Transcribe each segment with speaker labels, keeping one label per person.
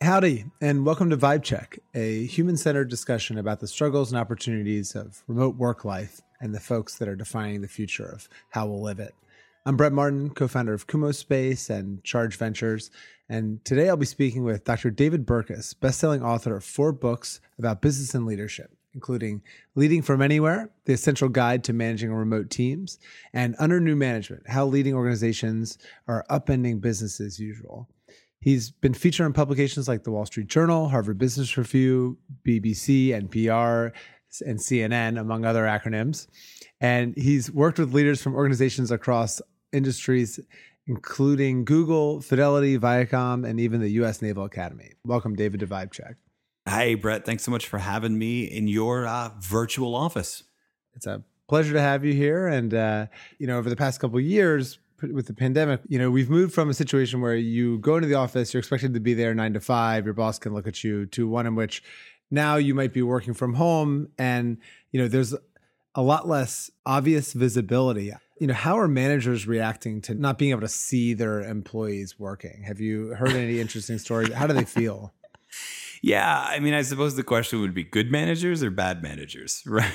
Speaker 1: Howdy, and welcome to Vibe Check, a human centered discussion about the struggles and opportunities of remote work life and the folks that are defining the future of how we'll live it. I'm Brett Martin, co founder of Kumospace and Charge Ventures, and today I'll be speaking with Dr. David Burkus, bestselling author of four books about business and leadership, including Leading from Anywhere, The Essential Guide to Managing Remote Teams, and Under New Management How Leading Organizations Are Upending Business as Usual. He's been featured in publications like the Wall Street Journal, Harvard Business Review, BBC, NPR, and CNN, among other acronyms. And he's worked with leaders from organizations across industries, including Google, Fidelity, Viacom, and even the U.S. Naval Academy. Welcome, David, to Vibe Check.
Speaker 2: Hi, Brett. Thanks so much for having me in your uh, virtual office.
Speaker 1: It's a pleasure to have you here. And, uh, you know, over the past couple years, with the pandemic, you know, we've moved from a situation where you go into the office, you're expected to be there nine to five, your boss can look at you, to one in which now you might be working from home and, you know, there's a lot less obvious visibility. You know, how are managers reacting to not being able to see their employees working? Have you heard any interesting stories? How do they feel?
Speaker 2: Yeah, I mean, I suppose the question would be good managers or bad managers, right?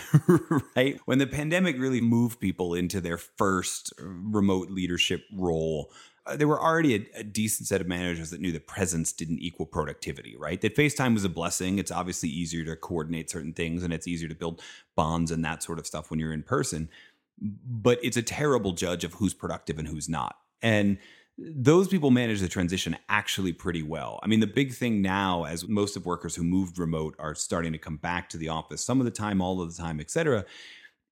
Speaker 2: right? When the pandemic really moved people into their first remote leadership role, uh, there were already a, a, decent set of managers that knew that presence didn't equal productivity, right? That FaceTime was a blessing. It's obviously easier to coordinate certain things and it's easier to build bonds and that sort of stuff when you're in person. But it's a terrible judge of who's productive and who's not. And those people manage the transition actually pretty well. I mean, the big thing now, as most of workers who moved remote are starting to come back to the office some of the time, all of the time, et cetera,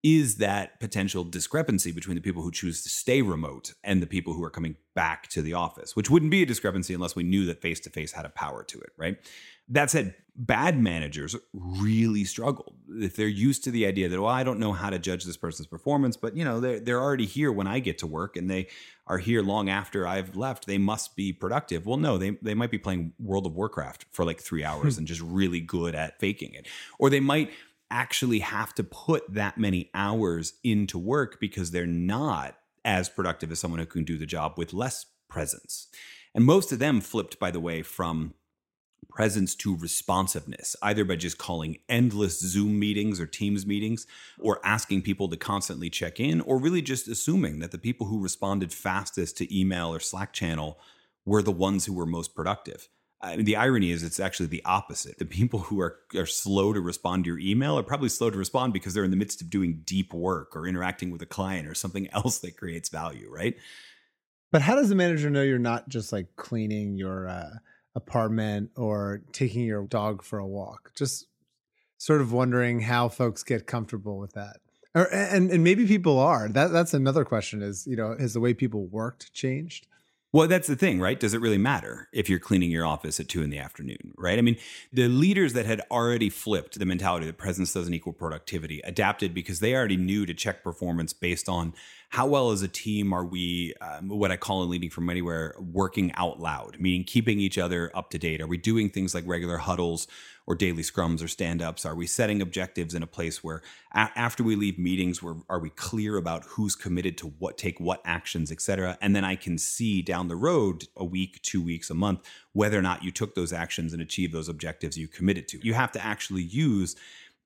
Speaker 2: is that potential discrepancy between the people who choose to stay remote and the people who are coming back to the office, which wouldn't be a discrepancy unless we knew that face to face had a power to it, right? That said, bad managers really struggle if they're used to the idea that, well, I don't know how to judge this person's performance, but you know, they're, they're already here when I get to work and they are here long after I've left. They must be productive. Well, no, they, they might be playing World of Warcraft for like three hours hmm. and just really good at faking it. Or they might actually have to put that many hours into work because they're not as productive as someone who can do the job with less presence. And most of them flipped, by the way, from presence to responsiveness, either by just calling endless Zoom meetings or Teams meetings, or asking people to constantly check in, or really just assuming that the people who responded fastest to email or Slack channel were the ones who were most productive. I mean, the irony is it's actually the opposite. The people who are, are slow to respond to your email are probably slow to respond because they're in the midst of doing deep work or interacting with a client or something else that creates value, right?
Speaker 1: But how does the manager know you're not just like cleaning your uh, apartment or taking your dog for a walk. Just sort of wondering how folks get comfortable with that. Or, and and maybe people are. That that's another question is, you know, has the way people worked changed?
Speaker 2: Well, that's the thing, right? Does it really matter if you're cleaning your office at two in the afternoon, right? I mean, the leaders that had already flipped the mentality that presence doesn't equal productivity adapted because they already knew to check performance based on how well as a team are we, um, what I call in leading from anywhere, working out loud, meaning keeping each other up to date? Are we doing things like regular huddles? Or daily scrums or stand ups? Are we setting objectives in a place where a- after we leave meetings, where are we clear about who's committed to what, take what actions, et cetera? And then I can see down the road, a week, two weeks, a month, whether or not you took those actions and achieved those objectives you committed to. You have to actually use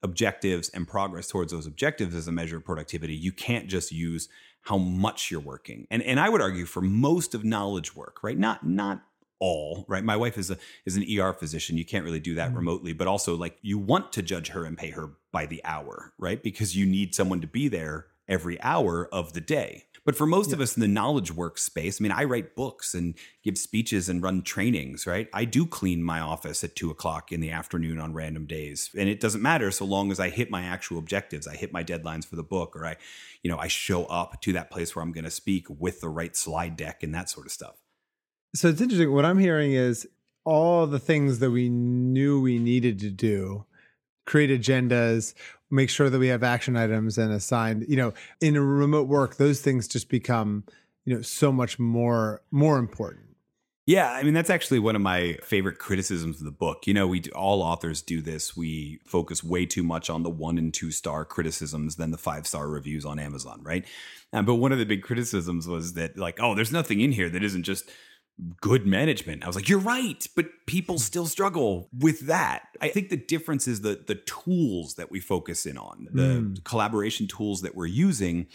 Speaker 2: objectives and progress towards those objectives as a measure of productivity. You can't just use how much you're working. And and I would argue for most of knowledge work, right? Not not all right? My wife is a is an er physician. You can't really do that mm-hmm. remotely but also like you want to judge her and pay her by the hour right? Because you need someone to be there every hour of the day. But for most yeah. of us in the knowledge work space i mean i write books and give speeches and run trainings right? I do clean my office at two o'clock in the afternoon on random days and it doesn't matter so long as i hit my actual objectives. I hit my deadlines for the book or i you know i show up to that place where i'm going to speak with the right slide deck and that sort of stuff
Speaker 1: so it's interesting. What I'm hearing is all the things that we knew we needed to do create agendas, make sure that we have action items and assigned, you know, in remote work, those things just become, you know, so much more more important.
Speaker 2: Yeah, I mean that's actually one of my favorite criticisms of the book. You know, we do, all authors do this. We focus way too much on the one and two star criticisms than the five star reviews on Amazon, right? Uh, but one of the big criticisms was that like, oh, there's nothing in here that isn't just good management. I was like, you're right, but people still struggle with that. I think the difference is the the tools that we focus in on, the mm. collaboration tools that we're using.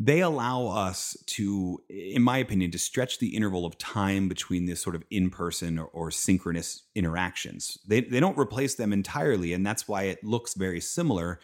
Speaker 2: They allow us to, in my opinion, to stretch the interval of time between this sort of in person or, or synchronous interactions. They, they don't replace them entirely, and that's why it looks very similar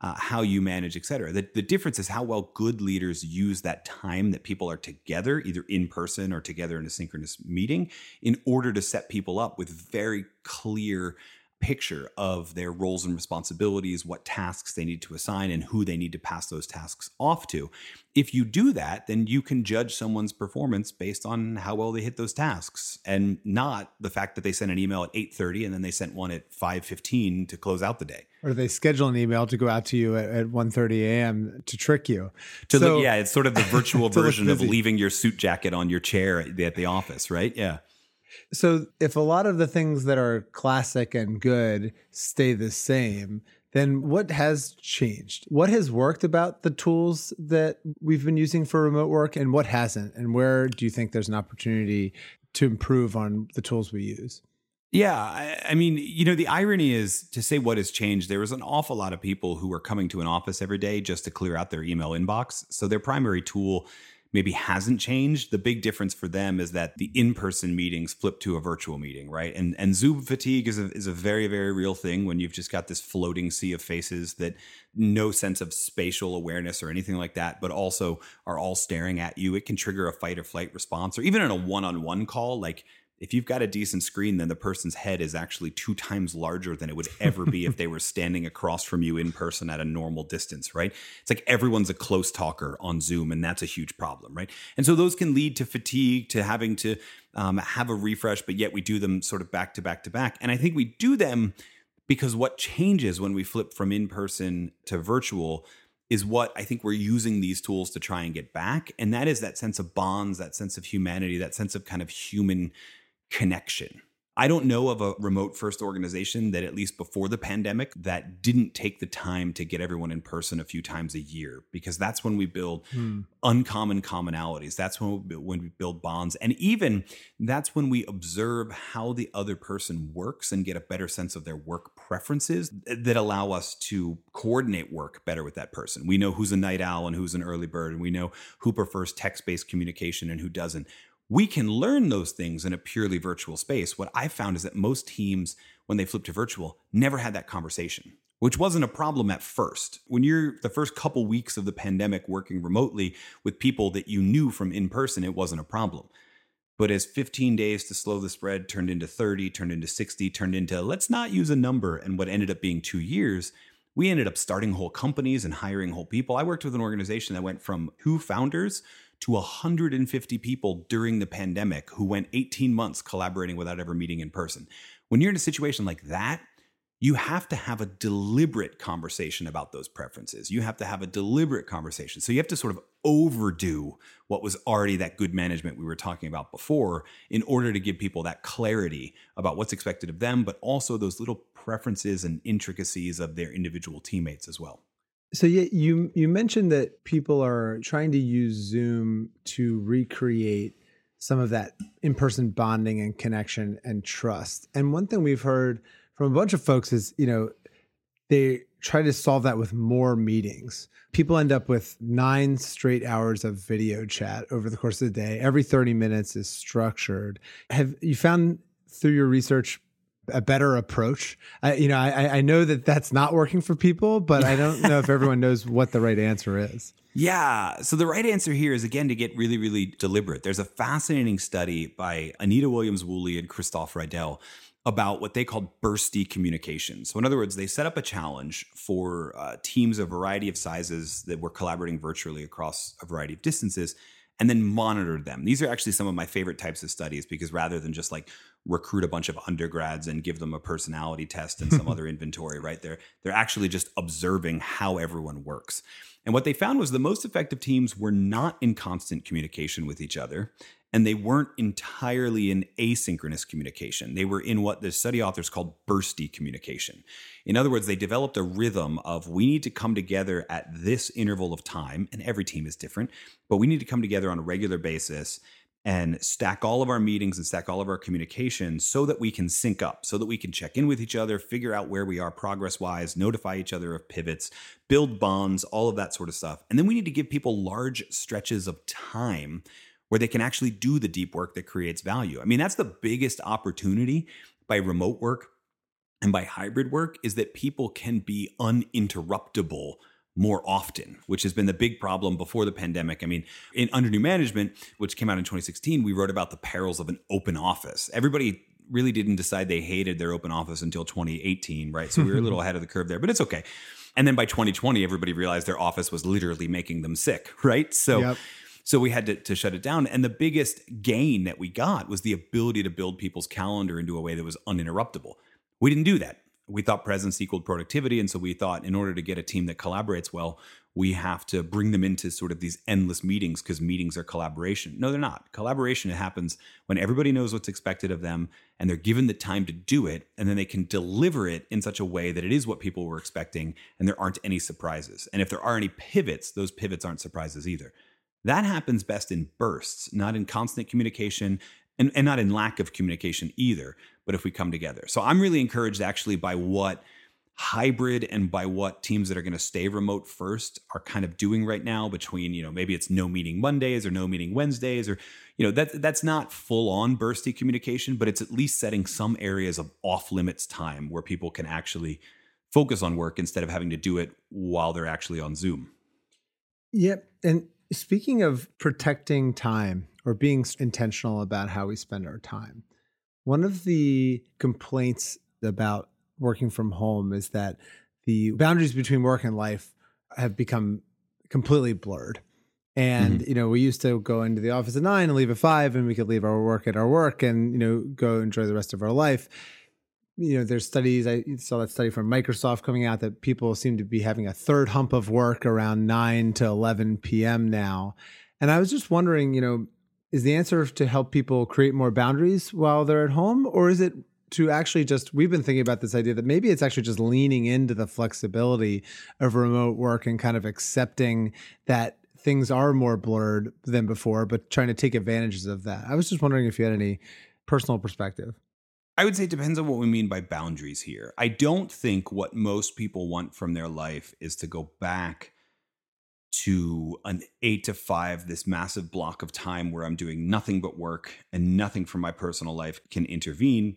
Speaker 2: uh, how you manage, et cetera. The, the difference is how well good leaders use that time that people are together, either in person or together in a synchronous meeting, in order to set people up with very clear picture of their roles and responsibilities, what tasks they need to assign, and who they need to pass those tasks off to. If you do that, then you can judge someone's performance based on how well they hit those tasks and not the fact that they sent an email at 8:30 and then they sent one at 5:15 to close out the day.
Speaker 1: Or they schedule an email to go out to you at, at 1:30 a.m. to trick you.
Speaker 2: To so, look, yeah, it's sort of the virtual version of leaving your suit jacket on your chair at the office, right? Yeah.
Speaker 1: So if a lot of the things that are classic and good stay the same, then what has changed? What has worked about the tools that we've been using for remote work and what hasn't? And where do you think there's an opportunity to improve on the tools we use?
Speaker 2: Yeah, I, I, mean, you know, the irony is to say what has changed. There was an awful lot of people who were coming to an office every day just to clear out their email inbox. So their primary tool maybe hasn't changed. The big difference for them is that the in-person meetings flip to a virtual meeting, right? And and Zoom fatigue is a, is a very very real thing when you've just got this floating sea of faces that no sense of spatial awareness or anything like that, but also are all staring at you. It can trigger a fight or flight response, or even in a one-on-one call, like if you've got a decent screen, then the person's head is actually two times larger than it would ever be if they were standing across from you in person at a normal distance, right? It's like everyone's a close talker on Zoom, and that's a huge problem, right? And so those can lead to fatigue, to having to um, have a refresh, but yet we do them sort of back to back to back. And I think we do them because what changes when we flip from in person to virtual is what I think we're using these tools to try and get back. And that is that sense of bonds, that sense of humanity, that sense of kind of human connection. I don't know of a remote first organization that, at least before the pandemic, that didn't take the time to get everyone in person a few times a year because that's when we build hmm. uncommon commonalities. That's when we, when we build bonds. And even that's when we observe how the other person works and get a better sense of their work preferences that allow us to coordinate work better with that person. We know who's a night owl and who's an early bird, and we know who prefers text based communication and who doesn't we can learn those things in a purely virtual space. What I found is that most teams, when they flip to virtual, never had that conversation, which wasn't a problem at first. When you're the first couple weeks of the pandemic working remotely with people that you knew from in person, it wasn't a problem. But as 15 days to slow the spread turned into 30, turned into 60, turned into let's not use a number, and what ended up being two years, we ended up starting whole companies and hiring whole people. I worked with an organization that went from two founders to 150 people during the pandemic who went 18 months collaborating without ever meeting in person. When you're in a situation like that, you have to have a deliberate conversation about those preferences. You have to have a deliberate conversation. So you have to sort of overdo what was already that good management we were talking about before in order to give people that clarity about what's expected of them, but also those little preferences and intricacies of their individual teammates as well.
Speaker 1: So yeah, you you mentioned that people are trying to use Zoom to recreate some of that in-person bonding and connection and trust. And one thing we've heard from a bunch of folks is, you know, they try to solve that with more meetings. People end up with nine straight hours of video chat over the course of the day. Every 30 minutes is structured. Have you found through your research a better approach. I, you know, I, I know that that's not working for people, but I don't know if everyone knows what the right answer is.
Speaker 2: Yeah. So the right answer here is again to get really, really deliberate. There's a fascinating study by Anita Williams Woolley and Christoph Riedl about what they called bursty communication. So, in other words, they set up a challenge for uh, teams of a variety of sizes that were collaborating virtually across a variety of distances and then monitored them. These are actually some of my favorite types of studies because rather than just like recruit a bunch of undergrads and give them a personality test and some other inventory, right? They're they're actually just observing how everyone works. And what they found was the most effective teams were not in constant communication with each other and they weren't entirely in asynchronous communication. They were in what the study authors called bursty communication. In other words, they developed a rhythm of we need to come together at this interval of time, and every team is different, but we need to come together on a regular basis and stack all of our meetings and stack all of our communication so that we can sync up, so that we can check in with each other, figure out where we are progress wise, notify each other of pivots, build bonds, all of that sort of stuff. And then we need to give people large stretches of time where they can actually do the deep work that creates value. I mean, that's the biggest opportunity by remote work and by hybrid work is that people can be uninterruptible more often, which has been the big problem before the pandemic. I mean, in Under New Management, which came out in 2016, we wrote about the perils of an open office. Everybody really didn't decide they hated their open office until 2018, right? So we were a little ahead of the curve there, but it's okay. And then by 2020, everybody realized their office was literally making them sick, right? So yep. So we had to, to shut it down. And the biggest gain that we got was the ability to build people's calendar into a way that was uninterruptible. We didn't do that we thought presence equaled productivity. And so we thought in order to get a team that collaborates well, we have to bring them into sort of these endless meetings because meetings are collaboration. No, they're not. Collaboration it happens when everybody knows what's expected of them and they're given the time to do it. And then they can deliver it in such a way that it is what people were expecting and there aren't any surprises. And if there are any pivots, those pivots aren't surprises either. That happens best in bursts, not in constant communication and, and not in lack of communication either but if we come together. So I'm really encouraged actually by what hybrid and by what teams that are going to stay remote first are kind of doing right now between you know maybe it's no meeting mondays or no meeting wednesdays or you know that that's not full on bursty communication but it's at least setting some areas of off limits time where people can actually focus on work instead of having to do it while they're actually on zoom
Speaker 1: yep and speaking of protecting time or being intentional about how we spend our time one of the complaints about working from home is that the boundaries between work and life have become completely blurred. And mm-hmm. you know, we used to go into the office at nine and leave at five, and we could leave our work at our work, and you know, go enjoy the rest of our life. You know, there's studies. I saw that study from Microsoft coming out that people seem to be having a third hump of work around nine to eleven p.m. now. And I was just wondering, you know, is the answer to help people create more boundaries while they're at home or is it to actually just we've been thinking about this idea that maybe it's actually just leaning into the flexibility of remote work and kind of accepting that things are more blurred than before but trying to take advantages of that i was just wondering if you had any personal perspective
Speaker 2: I would say it depends on what we mean by boundaries here. I don't think what most people want from their life is to go back to an eight to five, this massive block of time where I'm doing nothing but work and nothing from my personal life can intervene.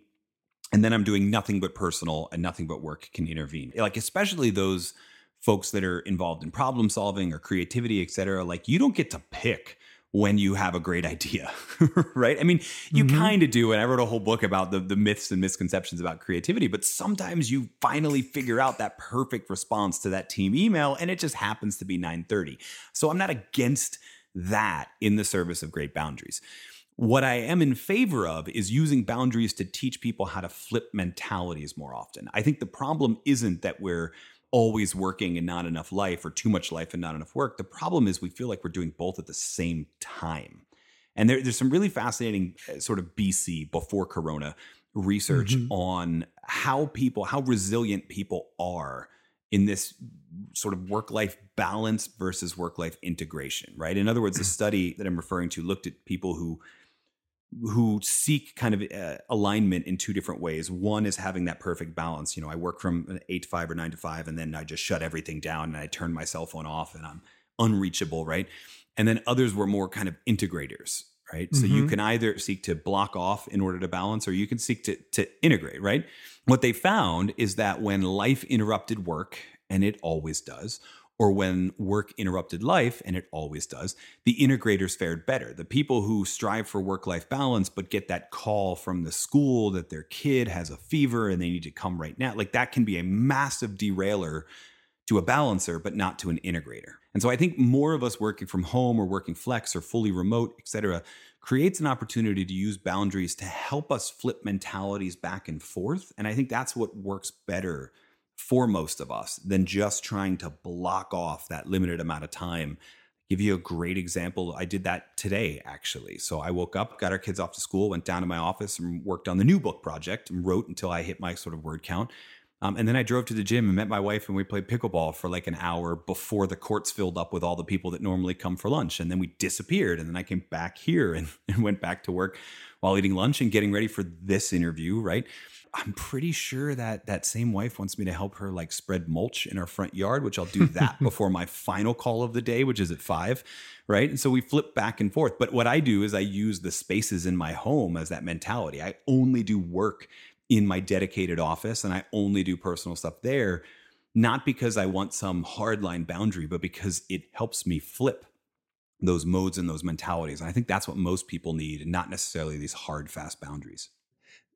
Speaker 2: And then I'm doing nothing but personal and nothing but work can intervene. Like, especially those folks that are involved in problem solving or creativity, et cetera, like you don't get to pick when you have a great idea, right? I mean, you mm-hmm. kind of do. And I wrote a whole book about the, the myths and misconceptions about creativity, but sometimes you finally figure out that perfect response to that team email and it just happens to be 930. So I'm not against that in the service of great boundaries. What I am in favor of is using boundaries to teach people how to flip mentalities more often. I think the problem isn't that we're always working and not enough life or too much life and not enough work. The problem is we feel like we're doing both at the same time. And there, there's some really fascinating uh, sort of BC before Corona research mm-hmm. on how people, how resilient people are in this sort of work life balance versus work life integration, right? In other words, the study that I'm referring to looked at people who who seek kind of uh, alignment in two different ways. One is having that perfect balance. You know, I work from an eight to five or nine to five, and then I just shut everything down and I turn my cell phone off and I'm unreachable, right? And then others were more kind of integrators, right? Mm-hmm. So you mm-hmm. can either seek to block off in order to balance, or you can seek to to integrate, right? What they found is that when life interrupted work, and it always does, or when work interrupted life, and it always does, the integrators fared better. The people who strive for work life balance, but get that call from the school that their kid has a fever and they need to come right now, like that can be a massive derailer to a balancer, but not to an integrator. And so I think more of us working from home or working flex or fully remote, et cetera, creates an opportunity to use boundaries to help us flip mentalities back and forth. And I think that's what works better for most of us than just trying to block off that limited amount of time. Give you a great example. I did that today, actually. So I woke up, got our kids off to school, went down to my office and worked on the new book project and wrote until I hit my sort of word count. Um, and then I drove to the gym and met my wife, and we played pickleball for like an hour before the courts filled up with all the people that normally come for lunch. And then we disappeared. And then I came back here and, and went back to work while eating lunch and getting ready for this interview, right? I'm pretty sure that that same wife wants me to help her like spread mulch in our front yard, which I'll do that before my final call of the day, which is at five, right? And so we flip back and forth. But what I do is I use the spaces in my home as that mentality. I only do work in my dedicated office and I only do personal stuff there, not because I want some hardline boundary, but because it helps me flip those modes and those mentalities. And I think that's what most people need, not necessarily these hard, fast boundaries.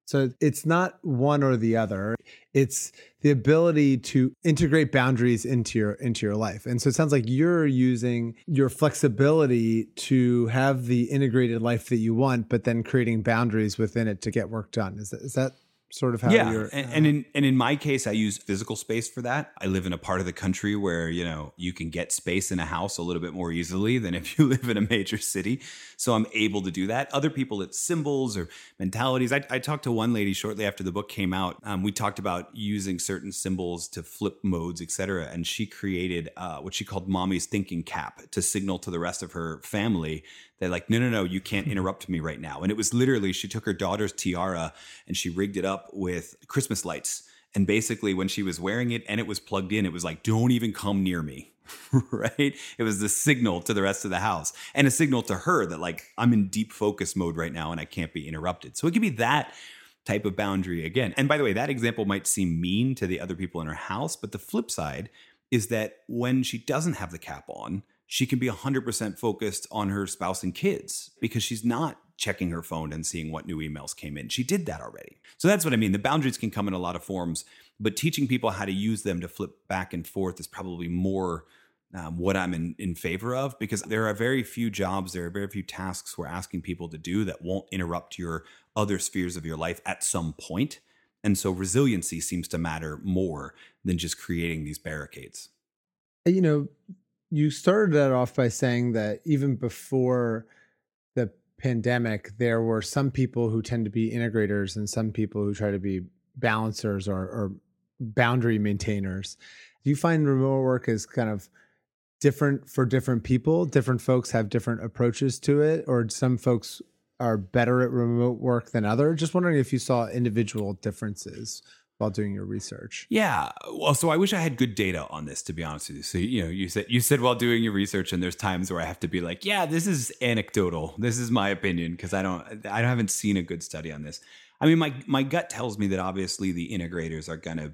Speaker 1: So it's not one or the other. It's the ability to integrate boundaries into your into your life. And so it sounds like you're using your flexibility to have the integrated life that you want, but then creating boundaries within it to get work done. Is that, is that sort of how
Speaker 2: yeah
Speaker 1: you're
Speaker 2: and, and in and in my case i use physical space for that. I live in a part of the country where you know you can get space in a house a little bit more easily than if you live in a major city. So i'm able to do that. Other people it's symbols or mentalities. I, I talked to one lady shortly after the book came out. Um, we talked about using certain symbols to flip modes etc and she created uh, what she called mommy's thinking cap to signal to the rest of her family they're like, no, no, no, you can't interrupt me right now. And it was literally, she took her daughter's tiara and she rigged it up with Christmas lights. And basically, when she was wearing it and it was plugged in, it was like, don't even come near me. right? It was the signal to the rest of the house and a signal to her that, like, I'm in deep focus mode right now and I can't be interrupted. So it could be that type of boundary again. And by the way, that example might seem mean to the other people in her house, but the flip side is that when she doesn't have the cap on, she can be 100% focused on her spouse and kids because she's not checking her phone and seeing what new emails came in. She did that already. So that's what I mean. The boundaries can come in a lot of forms, but teaching people how to use them to flip back and forth is probably more um, what I'm in, in favor of because there are very few jobs, there are very few tasks we're asking people to do that won't interrupt your other spheres of your life at some point. And so resiliency seems to matter more than just creating these barricades.
Speaker 1: You know, you started that off by saying that even before pandemic, there were some people who tend to be integrators and some people who try to be balancers or, or boundary maintainers. Do you find remote work is kind of different for different people? Different folks have different approaches to it, or some folks are better at remote work than others? Just wondering if you saw individual differences while doing your research?
Speaker 2: Yeah. Well, so I wish I had good data on this, to be honest with you. So you know, you said you said while doing your research, and there's times where I have to be like, yeah, this is anecdotal. This is my opinion because I don't, I haven't seen a good study on this. I mean, my my gut tells me that obviously the integrators are going to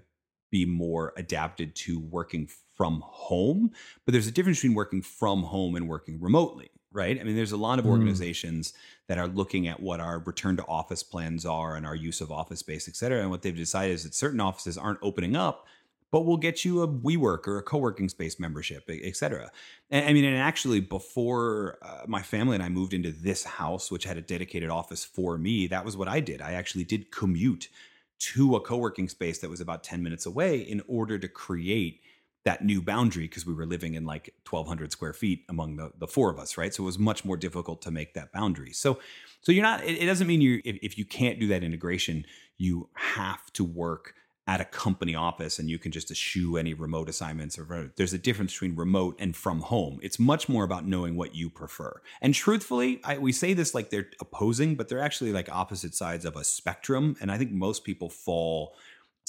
Speaker 2: be more adapted to working from home, but there's a difference between working from home and working remotely right? I mean, there's a lot of mm. organizations mm. that are looking at what our return to office plans are and our use of office space, et cetera. And what they've decided is that certain offices aren't opening up, but we'll get you a WeWork or a co-working space membership, et cetera. And I mean, and actually, before uh, my family and I moved into this house, which had a dedicated office for me, that was what I did. I actually did commute to a co-working space that was about 10 minutes away in order to create that new boundary because we were living in like 1200 square feet among the, the four of us right? So it was much more difficult to make that boundary. So so you're not it, it doesn't mean you if, if you can't do that integration you have to work at a company office and you can just eschew any remote assignments or there's a difference between remote and from home. It's much more about knowing what you prefer. And truthfully I, we say this like they're opposing but they're actually like opposite sides of a spectrum. And i think most people fall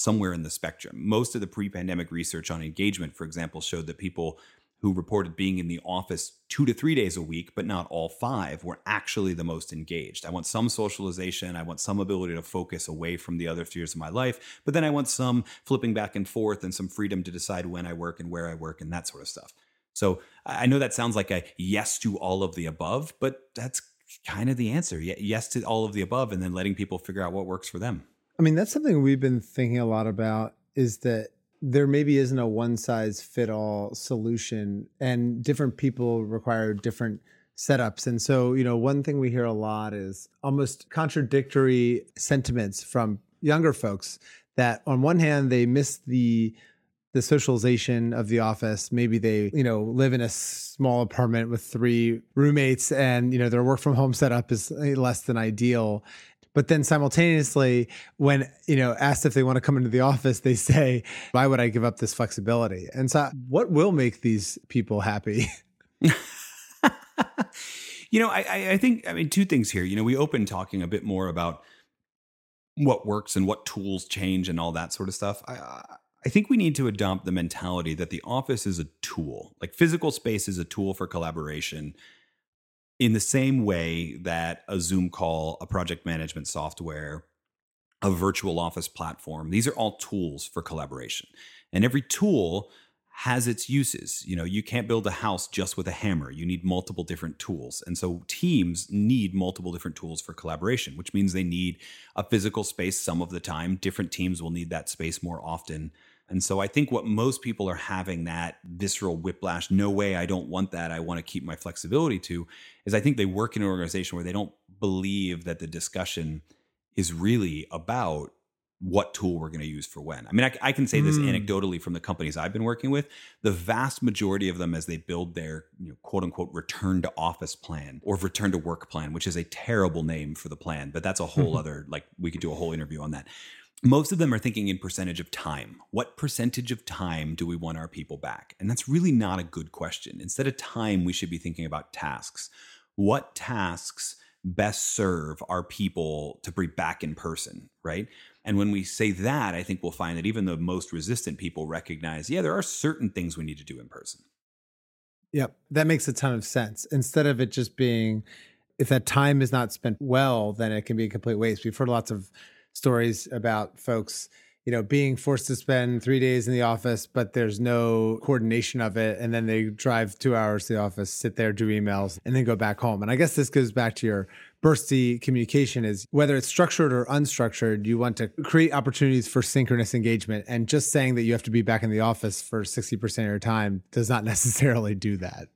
Speaker 2: somewhere in the spectrum. Most of the pre pandemic research on engagement, for example, showed that people who reported being in the office two to three days a week, but not all five, were actually the most engaged. I want some socialization. I want some ability to focus away from the other spheres of my life, but then I want some flipping back and forth and some freedom to decide when I work and where I work and that sort of stuff. So I know that sounds like a yes to all of the above, but that's kind of the answer. Yes to all of the above, and then letting people figure out what works for them.
Speaker 1: I mean, that's something we've been thinking a lot about is that there maybe isn't a one size fit all solution and different people require different setups. And so, you know, one thing we hear a lot is almost contradictory sentiments from younger folks that on one hand they miss the the socialization of the office maybe they you know live in a small apartment with three roommates and you know their work from home setup is eh, less than ideal but then simultaneously when you know asked if they want to come into the office they say why would i give up this flexibility? And so what will make these people happy?
Speaker 2: You know I, I think i mean two things here. You know we open talking a bit more about what works and what tools change and all that sort of stuff. I I think we need to adopt the mentality that the office is a tool. Like physical space is a tool for collaboration in the same way that a Zoom call, a project management software, a virtual office platform, these are all tools for collaboration. And every tool has its uses. You know, you can't build a house just with a hammer. You need multiple different tools. And so teams need multiple different tools for collaboration, which means they need a physical space some of the time. Different teams will need that space more often and so I think what most people are having that visceral whiplash, no way, I don't want that. I want to keep my flexibility to, is I think they work in an organization where they don't believe that the discussion is really about what tool we're going to use for when. I mean, I, I can say this mm. anecdotally from the companies I've been working with. The vast majority of them, as they build their you know, quote unquote return to office plan or return to work plan, which is a terrible name for the plan, but that's a whole other, like, we could do a whole interview on that most of them are thinking in percentage of time. What percentage of time do we want our people back? And that's really not a good question. Instead of time, we should be thinking about tasks. What tasks best serve our people to be back in person, right? And when we say that, I think we'll find that even the most resistant people recognize, yeah, there are certain things we need to do in person.
Speaker 1: Yep, that makes a ton of sense. Instead of it just being, if that time is not spent well, then it can be a complete waste. We've heard lots of stories about folks you know being forced to spend three days in the office but there's no coordination of it and then they drive two hours to the office sit there do emails and then go back home. And i guess this goes back to your bursty communication is whether it's structured or unstructured you want to create opportunities for synchronous engagement and just saying that you have to be back in the office for 60% of your time does not necessarily do that.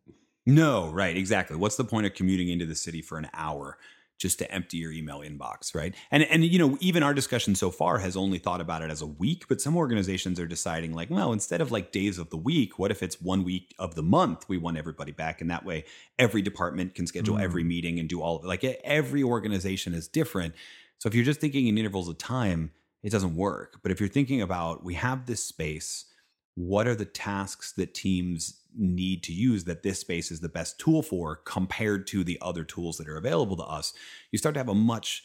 Speaker 2: No right exactly. What's the point of commuting into the city for an hour just to empty your email inbox, right? And and you know, even our discussion so far has only thought about it as a week, but some organizations are deciding like, well, instead of like days of the week, what if it's one week of the month we want everybody back and that way every department can schedule mm. every meeting and do all of it. Like every organization is different. So if you're just thinking in intervals of time, it doesn't work. But if you're thinking about we have this space, what are the tasks that teams need to use that this space is the best tool for compared to the other tools that are available to us you start to have a much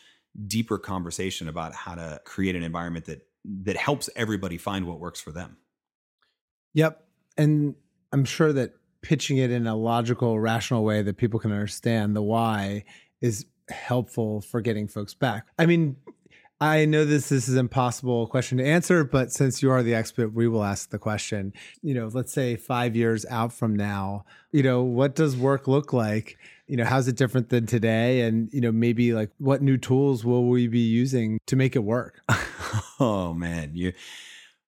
Speaker 2: deeper conversation about how to create an environment that that helps everybody find what works for them.
Speaker 1: Yep. And i'm sure that pitching it in a logical rational way that people can understand the why is helpful for getting folks back. I mean I know this, this is impossible question to answer, but since you are the expert, we will ask the question. You know, let's say five years out from now, you know, what does work look like? You know, how's it different than today? And, you know, maybe like what new tools will we be using to make it work?
Speaker 2: oh man, you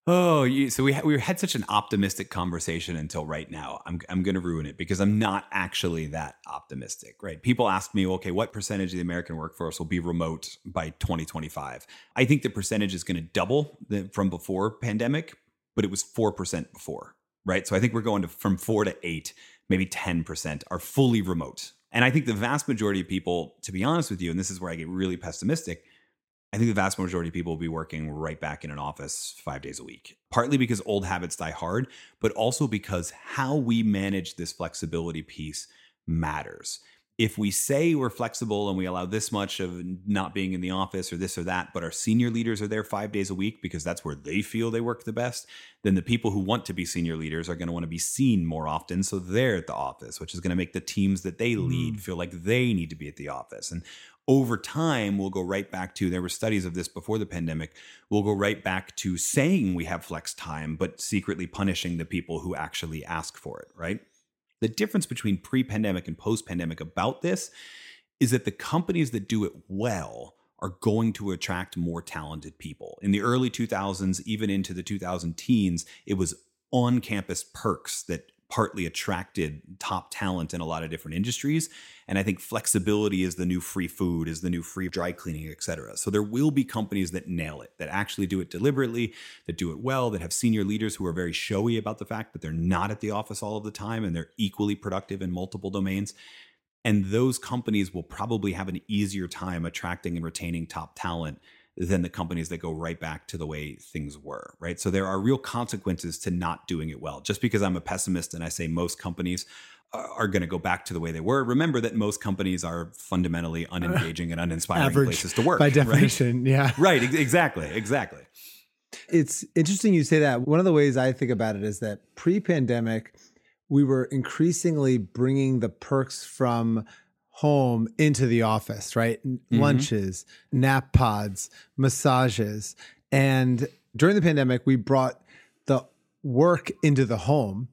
Speaker 2: Oh, you, so we ha- we had such an optimistic conversation until right now. I'm I'm going to ruin it because I'm not actually that optimistic, right? People ask me, okay, what percentage of the American workforce will be remote by 2025? I think the percentage is going to double the, from before pandemic, but it was four percent before, right? So I think we're going to from four to eight, maybe 10 percent are fully remote, and I think the vast majority of people, to be honest with you, and this is where I get really pessimistic I think the vast majority of people will be working right back in an office five days a week, partly because old habits die hard, but also because how we manage this flexibility piece matters. If we say we're flexible and we allow this much of not being in the office or this or that, but our senior leaders are there five days a week because that's where they feel they work the best, then the people who want to be senior leaders are going to want to be seen more often. So they're at the office, which is going to make the teams that they lead mm. feel like they need to be at the office. And over time, we'll go right back to there were studies of this before the pandemic. We'll go right back to saying we have flex time, but secretly punishing the people who actually ask for it, right? The difference between pre pandemic and post pandemic about this is that the companies that do it well are going to attract more talented people. In the early 2000s, even into the 2000 teens, it was on campus perks that partly attracted top talent in a lot of different industries. And i think flexibility is the new free food is the new free dry cleaning et cetera. So there will be companies that nail it that actually do it deliberately that do it well that have senior leaders who are very showy about the fact that they're not at the office all of the time and they're equally productive in multiple domains. And those companies will probably have an easier time attracting and retaining top talent than the companies that go right back to the way things were, right? So there are real consequences to not doing it well. Just because I'm a pessimist and I say most companies are going to go back to the way they were. Remember that most companies are fundamentally unengaging and uninspiring
Speaker 1: Average
Speaker 2: places to work.
Speaker 1: By definition,
Speaker 2: right?
Speaker 1: yeah.
Speaker 2: Right, exactly, exactly.
Speaker 1: It's interesting you say that. One of the ways I think about it is that pre pandemic, we were increasingly bringing the perks from home into the office, right? Mm-hmm. Lunches, nap pods, massages. And during the pandemic, we brought the work into the home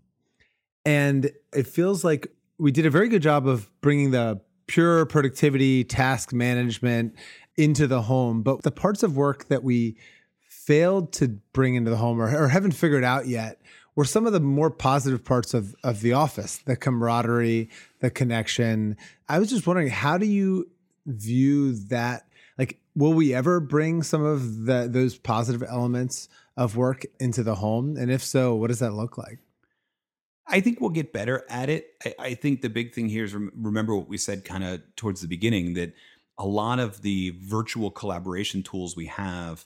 Speaker 1: and it feels like we did a very good job of bringing the pure productivity, task management into the home. But the parts of work that we failed to bring into the home or, or haven't figured out yet were some of the more positive parts of, of the office the camaraderie, the connection. I was just wondering, how do you view that? Like, will we ever bring some of the, those positive elements of work into the home? And if so, what does that look like?
Speaker 2: I think we'll get better at it. I, I think the big thing here is rem- remember what we said kind of towards the beginning that a lot of the virtual collaboration tools we have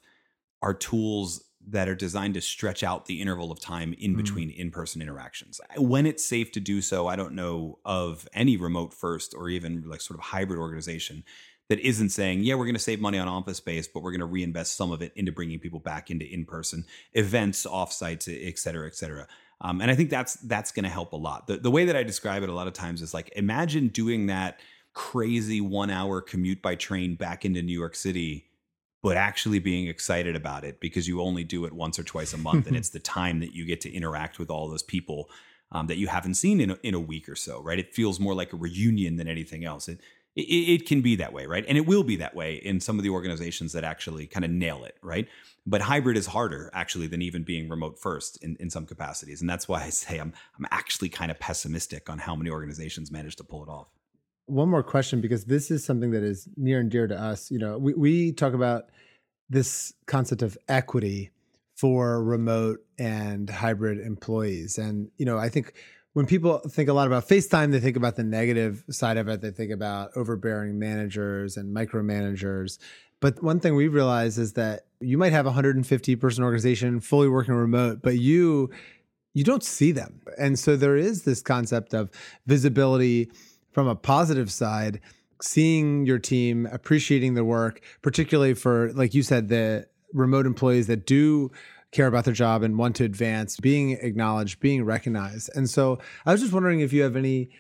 Speaker 2: are tools that are designed to stretch out the interval of time in mm. between mm. in-person interactions. When it's safe to do so, I don't know of any remote first or even like sort of hybrid organization that isn't saying, yeah, we're going to save money on office space, but we're going to reinvest some of it into bringing people back into in-person events, offsites, et cetera, et cetera. Um, and I think that's that's going to help a lot. The, the way that I describe it a lot of times is like imagine doing that crazy one hour commute by train back into New York City, but actually being excited about it because you only do it once or twice a month, and it's the time that you get to interact with all those people um, that you haven't seen in a, in a week or so. Right? It feels more like a reunion than anything else. It, it, it can be that way, right? And it will be that way in some of the organizations that actually kind of nail it, right? But hybrid is harder actually than even being remote first in, in some capacities. And that's why I say I'm I'm actually kind of pessimistic on how many organizations manage to pull it off.
Speaker 1: One more question, because this is something that is near and dear to us. You know, we, we talk about this concept of equity for remote and hybrid employees. And, you know, I think when people think a lot about FaceTime, they think about the negative side of it. They think about overbearing managers and micromanagers. But one thing we realize is that you might have a 150 person organization fully working remote, but you you don't see them. And so there is this concept of visibility from a positive side, seeing your team, appreciating the work, particularly for like you said the remote employees that do care about their job and want to advance, being acknowledged, being recognized. And so I was just wondering if you have any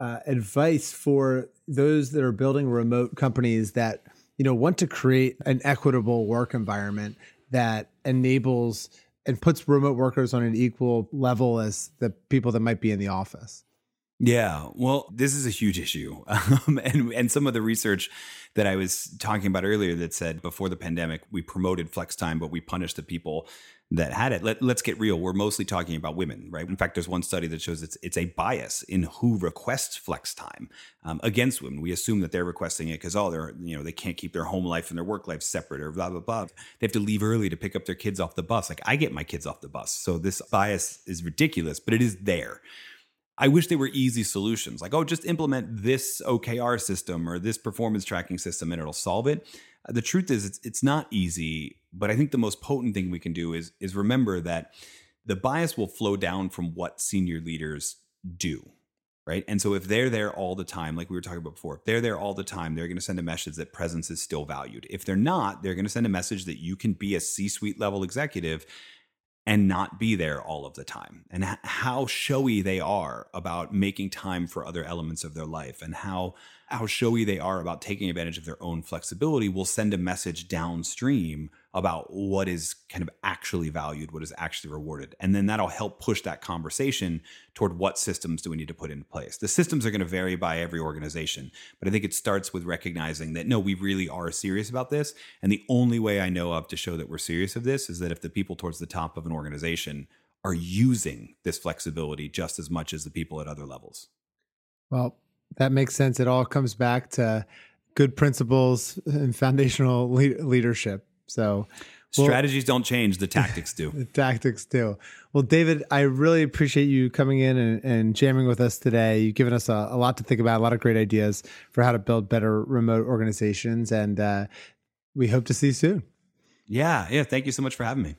Speaker 1: uh, advice for those that are building remote companies that you know want to create an equitable work environment that enables and puts remote workers on an equal level as the people that might be in the office.
Speaker 2: Yeah, well, this is a huge issue, um, and and some of the research that I was talking about earlier that said before the pandemic we promoted flex time, but we punished the people that had it. Let, let's get real. We're mostly talking about women, right? In fact, there's one study that shows it's it's a bias in who requests flex time um, against women. We assume that they're requesting it because oh, they're you know they can't keep their home life and their work life separate or blah blah blah. They have to leave early to pick up their kids off the bus. Like I get my kids off the bus, so this bias is ridiculous, but it is there. I wish they were easy solutions like, oh, just implement this OKR system or this performance tracking system and it'll solve it. Uh, the truth is, it's, it's not easy, but I think the most potent thing we can do is, is remember that the bias will flow down from what senior leaders do. Right. And so if they're there all the time, like we were talking about before, if they're there all the time, they're going to send a message that presence is still valued. If they're not, they're going to send a message that you can be a C suite level executive and not be there all of the time and how showy they are about making time for other elements of their life and how how showy they are about taking advantage of their own flexibility will send a message downstream about what is kind of actually valued, what is actually rewarded. And then that'll help push that conversation toward what systems do we need to put in place. The systems are going to vary by every organization, but I think it starts with recognizing that no, we really are serious about this. And the only way I know of to show that we're serious of this is that if the people towards the top of an organization are using this flexibility just as much as the people at other levels.
Speaker 1: Well, that makes sense. It all comes back to good principles and foundational le- leadership. So
Speaker 2: Strategies don't change, the tactics do.
Speaker 1: the tactics do. Well, David, I really appreciate you coming in and, and jamming with us today. You've given us a, a, lot to think about, a lot of great ideas for how to build better remote organizations. And uh, we hope to see you soon.
Speaker 2: Yeah. Yeah. Thank you so much for having me.